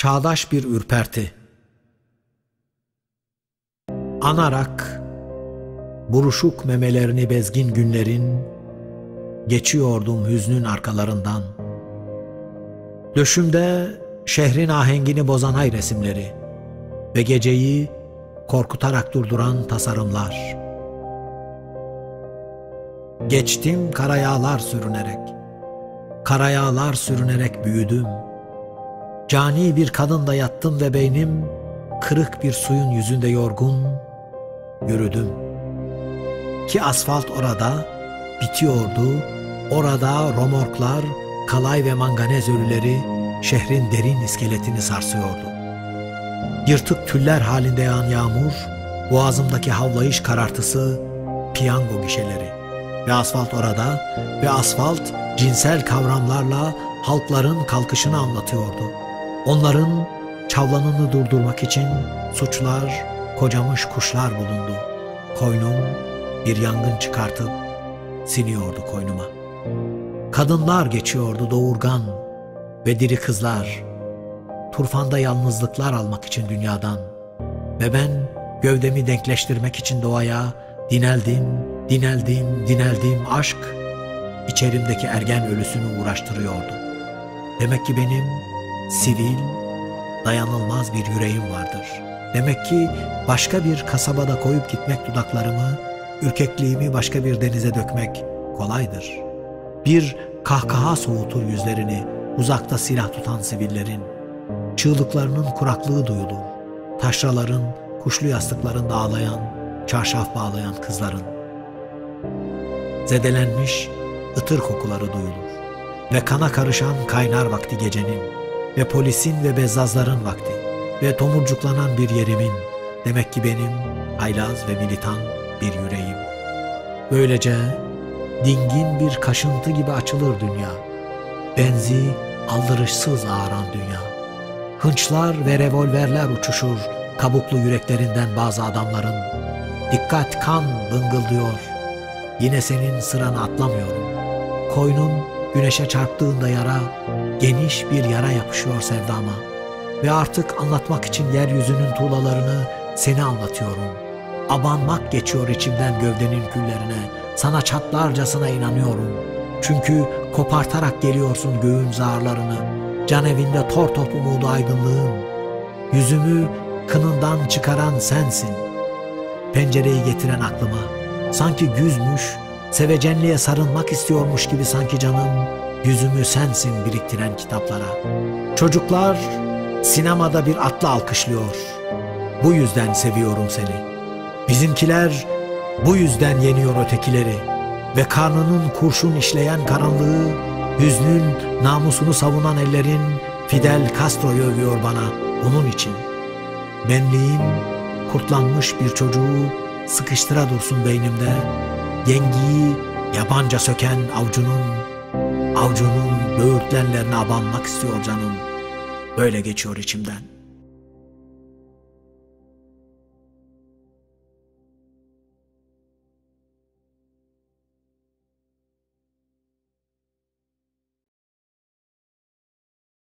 Çağdaş bir ürperti. Anarak buruşuk memelerini bezgin günlerin geçiyordum hüznün arkalarından. Döşümde şehrin ahengini bozan ay resimleri ve geceyi korkutarak durduran tasarımlar. Geçtim karayağlar sürünerek. Karayağlar sürünerek büyüdüm. Cani bir kadında yattım ve beynim kırık bir suyun yüzünde yorgun yürüdüm. Ki asfalt orada bitiyordu. Orada romorklar, kalay ve manganez ölüleri şehrin derin iskeletini sarsıyordu. Yırtık tüller halinde yağan yağmur, boğazımdaki havlayış karartısı, piyango gişeleri ve asfalt orada ve asfalt cinsel kavramlarla halkların kalkışını anlatıyordu. Onların çavlanını durdurmak için suçlar, kocamış kuşlar bulundu. Koynum bir yangın çıkartıp siniyordu koynuma. Kadınlar geçiyordu doğurgan ve diri kızlar. Turfanda yalnızlıklar almak için dünyadan. Ve ben gövdemi denkleştirmek için doğaya dineldim, dineldim, dineldim aşk içerimdeki ergen ölüsünü uğraştırıyordu. Demek ki benim sivil, dayanılmaz bir yüreğim vardır. Demek ki başka bir kasabada koyup gitmek dudaklarımı, ürkekliğimi başka bir denize dökmek kolaydır. Bir kahkaha soğutur yüzlerini uzakta silah tutan sivillerin. Çığlıklarının kuraklığı duyulur. Taşraların, kuşlu yastıklarında ağlayan, çarşaf bağlayan kızların. Zedelenmiş, ıtır kokuları duyulur. Ve kana karışan kaynar vakti gecenin ve polisin ve bezzazların vakti ve tomurcuklanan bir yerimin demek ki benim haylaz ve militan bir yüreğim. Böylece dingin bir kaşıntı gibi açılır dünya. Benzi aldırışsız ağıran dünya. Hınçlar ve revolverler uçuşur kabuklu yüreklerinden bazı adamların. Dikkat kan bıngıldıyor. Yine senin sıranı atlamıyorum. Koynun güneşe çarptığında yara, geniş bir yara yapışıyor sevdama. Ve artık anlatmak için yeryüzünün tuğlalarını seni anlatıyorum. Abanmak geçiyor içimden gövdenin küllerine. Sana çatlarcasına inanıyorum. Çünkü kopartarak geliyorsun göğün zarlarını. Can evinde tor top umudu aydınlığın. Yüzümü kınından çıkaran sensin. Pencereyi getiren aklıma. Sanki güzmüş, sevecenliğe sarılmak istiyormuş gibi sanki canım. Yüzümü sensin biriktiren kitaplara. Çocuklar sinemada bir atla alkışlıyor. Bu yüzden seviyorum seni. Bizimkiler bu yüzden yeniyor ötekileri ve karnının kurşun işleyen karanlığı, hüznün namusunu savunan ellerin Fidel Castro'yu övüyor bana bunun için. Benliğim kurtlanmış bir çocuğu sıkıştıra dursun beynimde, yengiyi yabanca söken avcunun, avcunun böğürtlenlerine abanmak istiyor canım. Böyle geçiyor içimden.''